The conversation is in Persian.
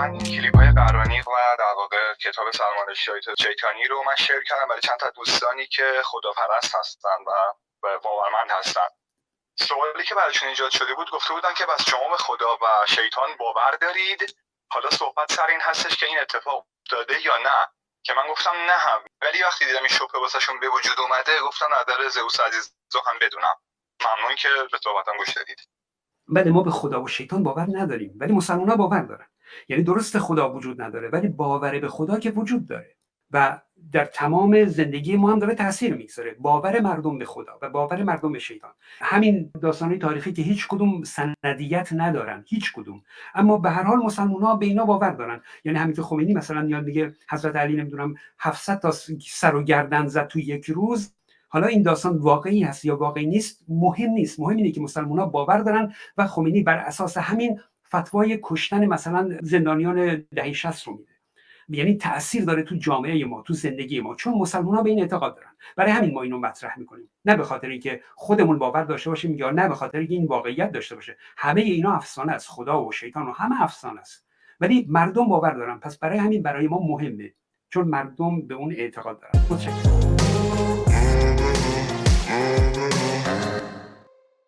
من این کلیپ های قرانیق و در واقع کتاب سلمان شیطانی رو من شیر کردم برای چند تا دوستانی که خداپرست هستن و باورمند هستن. سوالی که برایشون ایجاد شده بود گفته بودن که بس شما به خدا و شیطان باور دارید. حالا صحبت سر این هستش که این اتفاق افتاده یا نه؟ که من گفتم نه هم. ولی وقتی دیدم این شبه واسهشون به وجود اومده گفتم نظر زئوس عزیز رو هم بدونم. ممنون که به صحبتم گوش دادید. بله ما به خدا و شیطان باور نداریم ولی مسلمان ها باور دارن. یعنی درست خدا وجود نداره ولی باور به خدا که وجود داره. و در تمام زندگی ما هم داره تاثیر می‌گذاره. باور مردم به خدا و باور مردم به شیطان. همین داستانهای تاریخی که هیچ کدوم سندیت ندارن هیچ کدوم. اما به هر حال مسلمان ها به اینا باور دارن. یعنی همین که خمینی مثلا یاد میگه حضرت علی نمی‌دونم 700 تا سر و گردن زد تو یک روز. حالا این داستان واقعی هست یا واقعی نیست؟ مهم نیست. مهم اینه که مسلمان ها باور دارن و خمینی بر اساس همین فتوای کشتن مثلا زندانیان دهه 60 رو میده. یعنی تاثیر داره تو جامعه ما تو زندگی ما چون مسلمان ها به این اعتقاد دارن. برای همین ما اینو مطرح می‌کنیم. نه به خاطر اینکه خودمون باور داشته باشیم یا نه به خاطر اینکه این واقعیت داشته باشه. همه اینا افسانه است. خدا و شیطان و همه افسانه است. ولی مردم باور دارن. پس برای همین برای ما مهمه. چون مردم به اون اعتقاد دارن. متشکرم